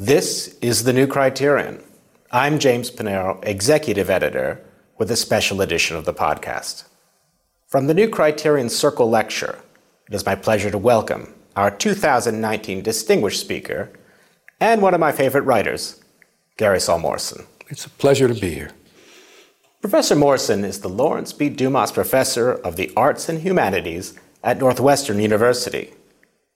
This is the New Criterion. I'm James Panero, executive editor, with a special edition of the podcast. From the New Criterion Circle Lecture, it is my pleasure to welcome our 2019 distinguished speaker and one of my favorite writers, Gary Saul Morson. It's a pleasure to be here. Professor Morson is the Lawrence B. Dumas Professor of the Arts and Humanities at Northwestern University.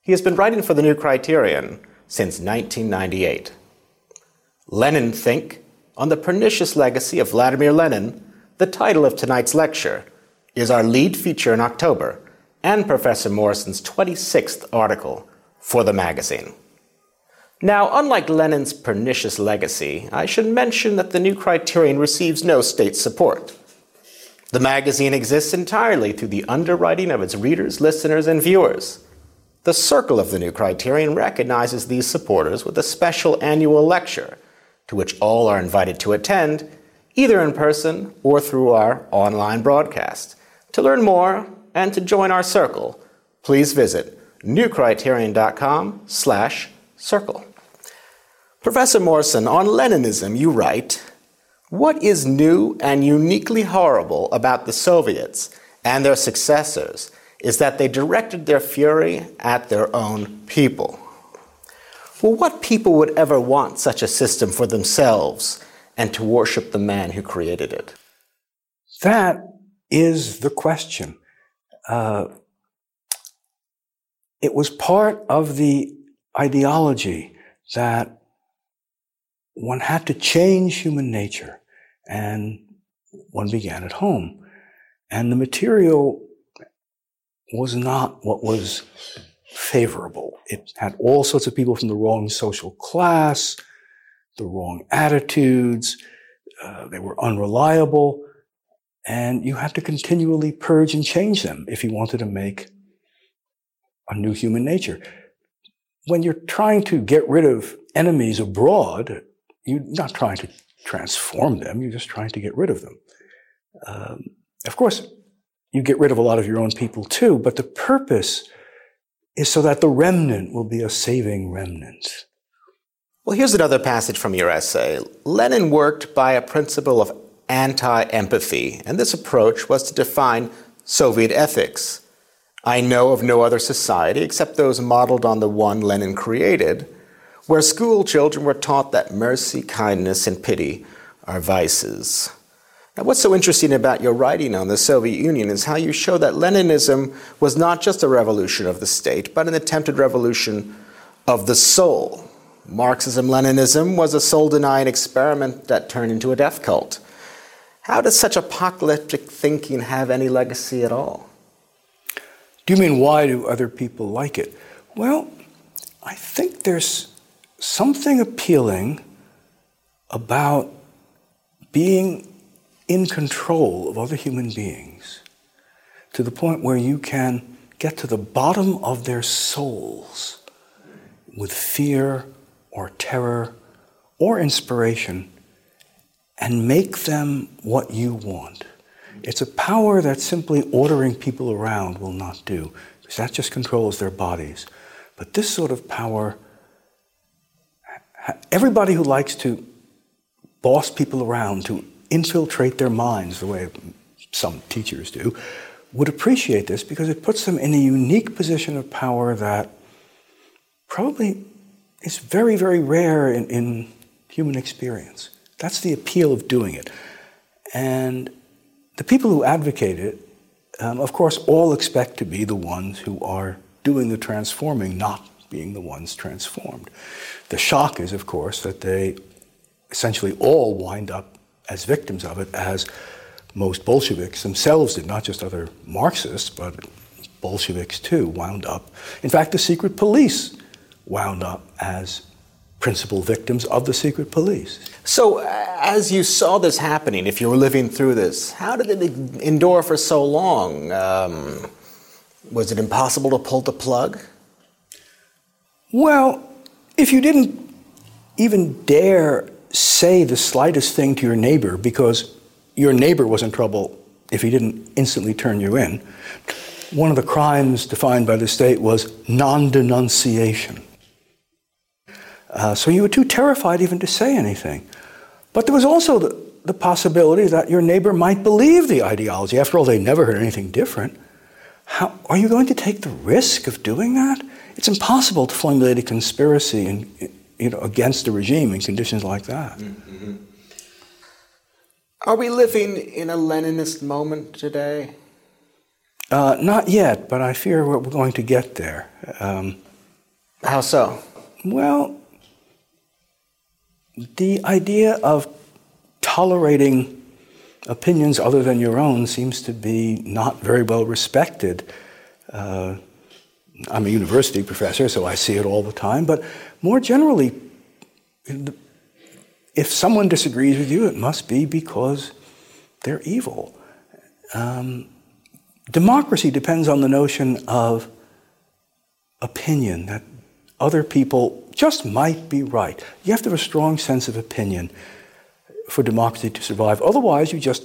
He has been writing for the New Criterion since 1998. Leninthink on the Pernicious Legacy of Vladimir Lenin, the title of tonight's lecture, is our lead feature in October and Professor Morson's 26th article for the magazine. Now, unlike Lenin's pernicious legacy, I should mention that the New Criterion receives no state support. The magazine exists entirely through the underwriting of its readers, listeners, and viewers. The Circle of the New Criterion recognizes these supporters with a special annual lecture to which all are invited to attend, either in person or through our online broadcast. To learn more and to join our circle, please visit newcriterion.com slash circle. Professor Morson, on Leninism, you write, What is new and uniquely horrible about the Soviets and their successors is that they directed their fury at their own people. Well, what people would ever want such a system for themselves and to worship the man who created it? That is the question. Uh, it was part of the ideology that one had to change human nature, and one began at home. And the material was not what was favorable. It had all sorts of people from the wrong social class, the wrong attitudes, uh, they were unreliable, and you had to continually purge and change them if you wanted to make a new human nature. When you're trying to get rid of enemies abroad, you're not trying to transform them, you're just trying to get rid of them. Um, of course, you get rid of a lot of your own people too, but the purpose is so that the remnant will be a saving remnant. Well, here's another passage from your essay. Lenin worked by a principle of anti empathy, and this approach was to define Soviet ethics. I know of no other society except those modeled on the one Lenin created, where school children were taught that mercy, kindness, and pity are vices. Now, what's so interesting about your writing on the Soviet Union is how you show that Leninism was not just a revolution of the state, but an attempted revolution of the soul. Marxism Leninism was a soul denying experiment that turned into a death cult. How does such apocalyptic thinking have any legacy at all? Do you mean why do other people like it? Well, I think there's something appealing about being in control of other human beings to the point where you can get to the bottom of their souls with fear or terror or inspiration and make them what you want. It's a power that simply ordering people around will not do, because that just controls their bodies. But this sort of power, everybody who likes to boss people around, to infiltrate their minds the way some teachers do, would appreciate this because it puts them in a unique position of power that probably is very, very rare in, in human experience. That's the appeal of doing it. And the people who advocate it, um, of course, all expect to be the ones who are doing the transforming, not being the ones transformed. The shock is, of course, that they essentially all wind up as victims of it as most Bolsheviks themselves did, not just other Marxists, but Bolsheviks too wound up. In fact, the secret police wound up as principal victims of the secret police. So, as you saw this happening, if you were living through this, how did it endure for so long? Um, was it impossible to pull the plug? Well, if you didn't even dare say the slightest thing to your neighbor because your neighbor was in trouble if he didn't instantly turn you in. One of the crimes defined by the state was non denunciation. Uh, so you were too terrified even to say anything. But there was also the, the possibility that your neighbor might believe the ideology. After all, they never heard anything different. How, are you going to take the risk of doing that? It's impossible to formulate a conspiracy in, you know, against the regime in conditions like that. Mm-hmm. Are we living in a Leninist moment today? Uh, not yet, but I fear we're going to get there. Um, How so? Well, the idea of tolerating opinions other than your own seems to be not very well respected. Uh, I'm a university professor, so I see it all the time, but more generally, if someone disagrees with you, it must be because they're evil. Um, democracy depends on the notion of opinion, that other people just might be right. You have to have a strong sense of opinion for democracy to survive. Otherwise, you just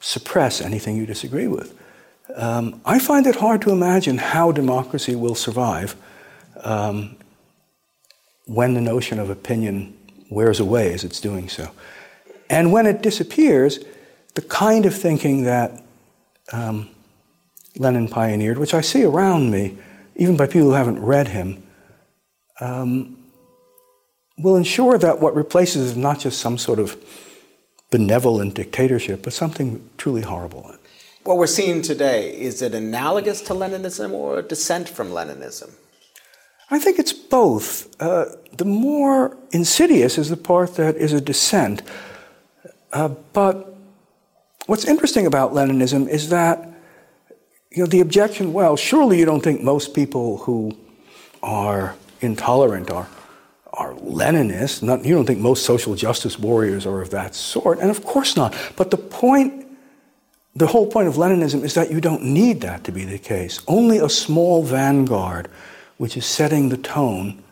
suppress anything you disagree with. Um, I find it hard to imagine how democracy will survive um, when the notion of opinion wears away as it's doing so. And when it disappears, the kind of thinking that um, Lenin pioneered, which I see around me, even by people who haven't read him, um, will ensure that what replaces is not just some sort of benevolent dictatorship, but something truly horrible. What we're seeing today, is it analogous to Leninism or a descent from Leninism? I think it's both. Uh, the more insidious is the part that is a dissent. Uh, but what's interesting about Leninism is that you know, the objection, well, surely you don't think most people who are intolerant are, are Leninists. Not, you don't think most social justice warriors are of that sort. And of course not. But the point, the whole point of Leninism is that you don't need that to be the case. Only a small vanguard, which is setting the tone,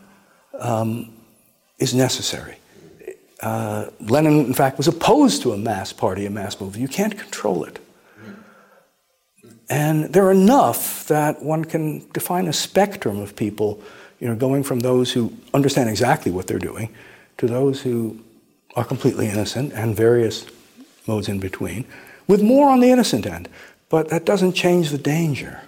um, is necessary. Uh, Lenin, in fact, was opposed to a mass party, a mass movement. You can't control it. And there are enough that one can define a spectrum of people you know, going from those who understand exactly what they're doing to those who are completely innocent and various modes in between, with more on the innocent end. But that doesn't change the danger.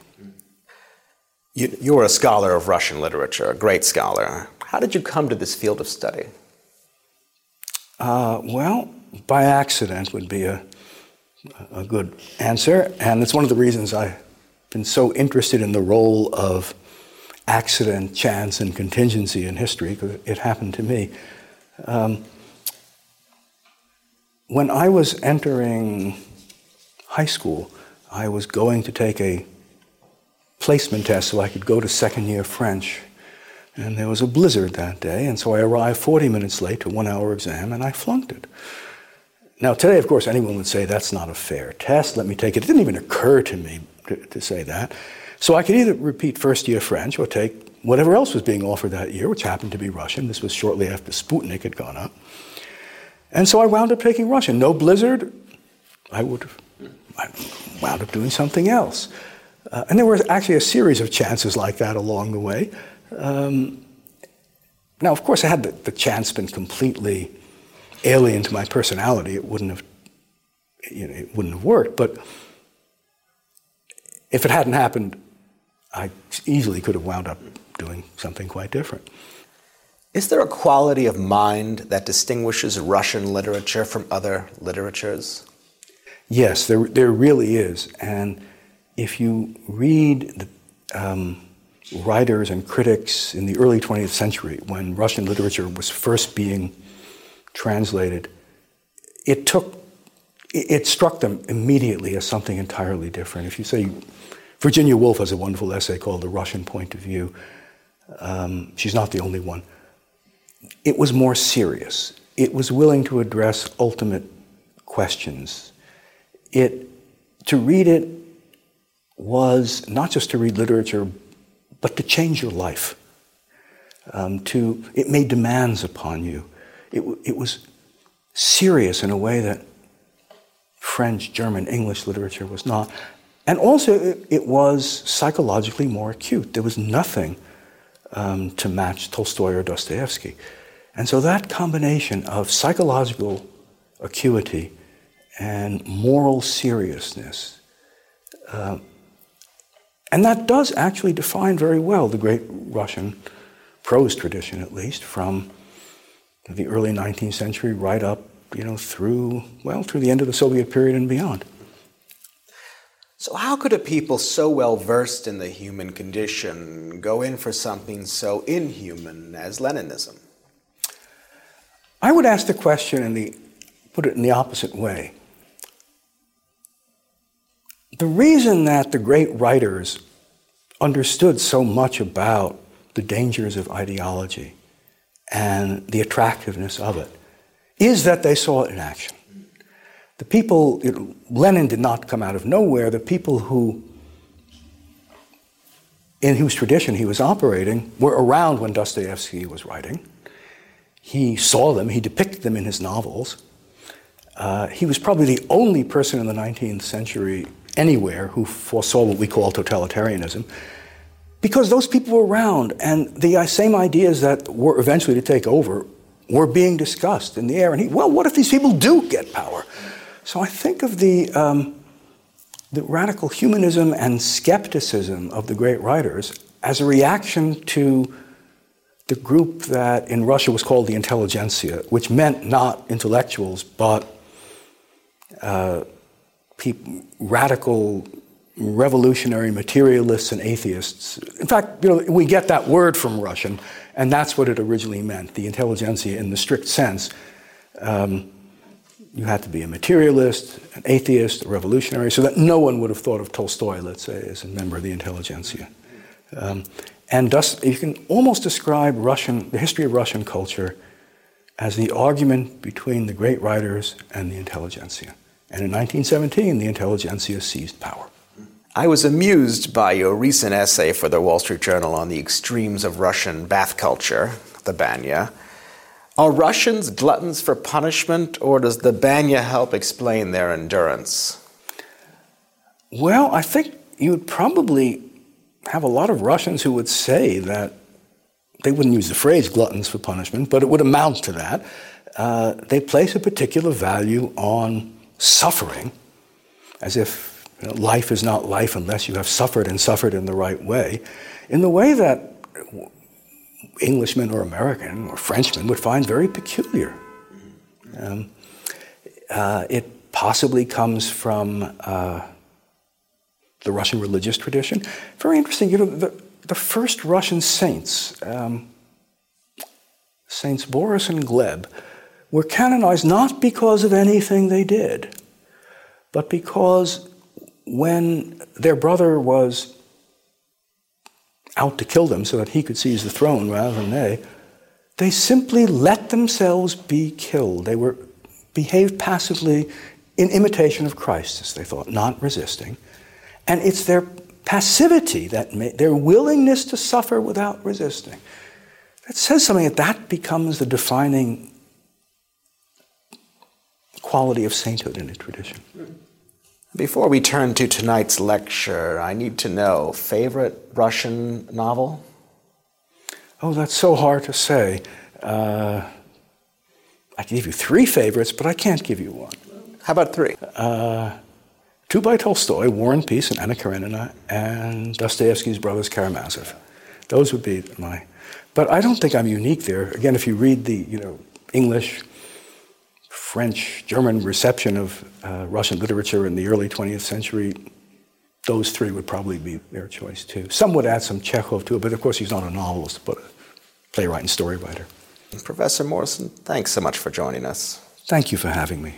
You, you a scholar of Russian literature, a great scholar. How did you come to this field of study? Uh, well, by accident would be a, a good answer. And it's one of the reasons I've been so interested in the role of accident, chance, and contingency in history, because it happened to me. Um, when I was entering high school, I was going to take a placement test so I could go to second year French. And there was a blizzard that day, and so I arrived 40 minutes late to one hour exam, and I flunked it. Now, today, of course, anyone would say that's not a fair test. Let me take it. It didn't even occur to me to, to say that. So I could either repeat first year French or take whatever else was being offered that year, which happened to be Russian. This was shortly after Sputnik had gone up. And so I wound up taking Russian. No blizzard, I would have I wound up doing something else. Uh, and there were actually a series of chances like that along the way. Um, now, of course, had the, the chance been completely alien to my personality, it wouldn't have, you know, it wouldn't have worked. But if it hadn't happened, I easily could have wound up doing something quite different. Is there a quality of mind that distinguishes Russian literature from other literatures? Yes, there, there really is. And if you read the um, writers and critics in the early 20th century, when Russian literature was first being translated, it took it struck them immediately as something entirely different. If you say Virginia Woolf has a wonderful essay called The Russian Point of View. Um, she's not the only one. It was more serious. It was willing to address ultimate questions. It, to read it was not just to read literature, but to change your life. Um, to, it made demands upon you. It, it was serious in a way that French, German, English literature was not. And also, it, it was psychologically more acute. There was nothing um, to match Tolstoy or Dostoevsky. And so that combination of psychological acuity and moral seriousness, uh, and that does actually define very well the great Russian prose tradition, at least, from the early 19th century right up, you know, through, well, through the end of the Soviet period and beyond. So, how could a people so well versed in the human condition go in for something so inhuman as Leninism? I would ask the question and put it in the opposite way. The reason that the great writers understood so much about the dangers of ideology and the attractiveness of it is that they saw it in action. The people, Lenin did not come out of nowhere. The people who, in whose tradition he was operating, were around when Dostoevsky was writing. He saw them, he depicted them in his novels. Uh, he was probably the only person in the 19th century anywhere who foresaw what we call totalitarianism because those people were around and the same ideas that were eventually to take over were being discussed in the air. And he, well, what if these people do get power? So I think of the, um, the radical humanism and skepticism of the great writers as a reaction to the group that in Russia was called the intelligentsia, which meant not intellectuals, but uh, radical revolutionary materialists and atheists. In fact, you know, we get that word from Russian, and that's what it originally meant, the intelligentsia in the strict sense. Um, you had to be a materialist, an atheist, a revolutionary, so that no one would have thought of Tolstoy, let's say, as a member of the intelligentsia. Um, and thus, you can almost describe Russian, the history of Russian culture as the argument between the great writers and the intelligentsia. And in 1917, the intelligentsia seized power. I was amused by your recent essay for the Wall Street Journal on the extremes of Russian bath culture, the banya. Are Russians gluttons for punishment, or does the banya help explain their endurance? Well, I think you would probably have a lot of Russians who would say that they wouldn't use the phrase gluttons for punishment, but it would amount to that. Uh, they place a particular value on suffering, as if you know, life is not life unless you have suffered and suffered in the right way, in the way that Englishmen or American or Frenchmen would find very peculiar. Um, uh, it possibly comes from uh, the Russian religious tradition. Very interesting. You know, the, the first Russian saints, um, Saints Boris and Gleb, were canonized not because of anything they did, but because when their brother was out to kill them so that he could seize the throne rather than they, they simply let themselves be killed. They were behaved passively in imitation of Christ, as they thought, not resisting. And it's their passivity that their willingness to suffer without resisting. That says something that that becomes the defining quality of sainthood in a tradition. Before we turn to tonight's lecture, I need to know favorite Russian novel? Oh, that's so hard to say. Uh, I can give you three favorites, but I can't give you one. How about three? Uh, two by Tolstoy, War and Peace and Anna Karenina, and Dostoevsky's Brothers Karamazov. Those would be my. But I don't think I'm unique there. Again, if you read the you know English French, German reception of uh, Russian literature in the early 20th century, those three would probably be their choice too. Some would add some Chekhov to it, but of course he's not a novelist, but a playwright and story writer. Professor Morson, thanks so much for joining us. Thank you for having me.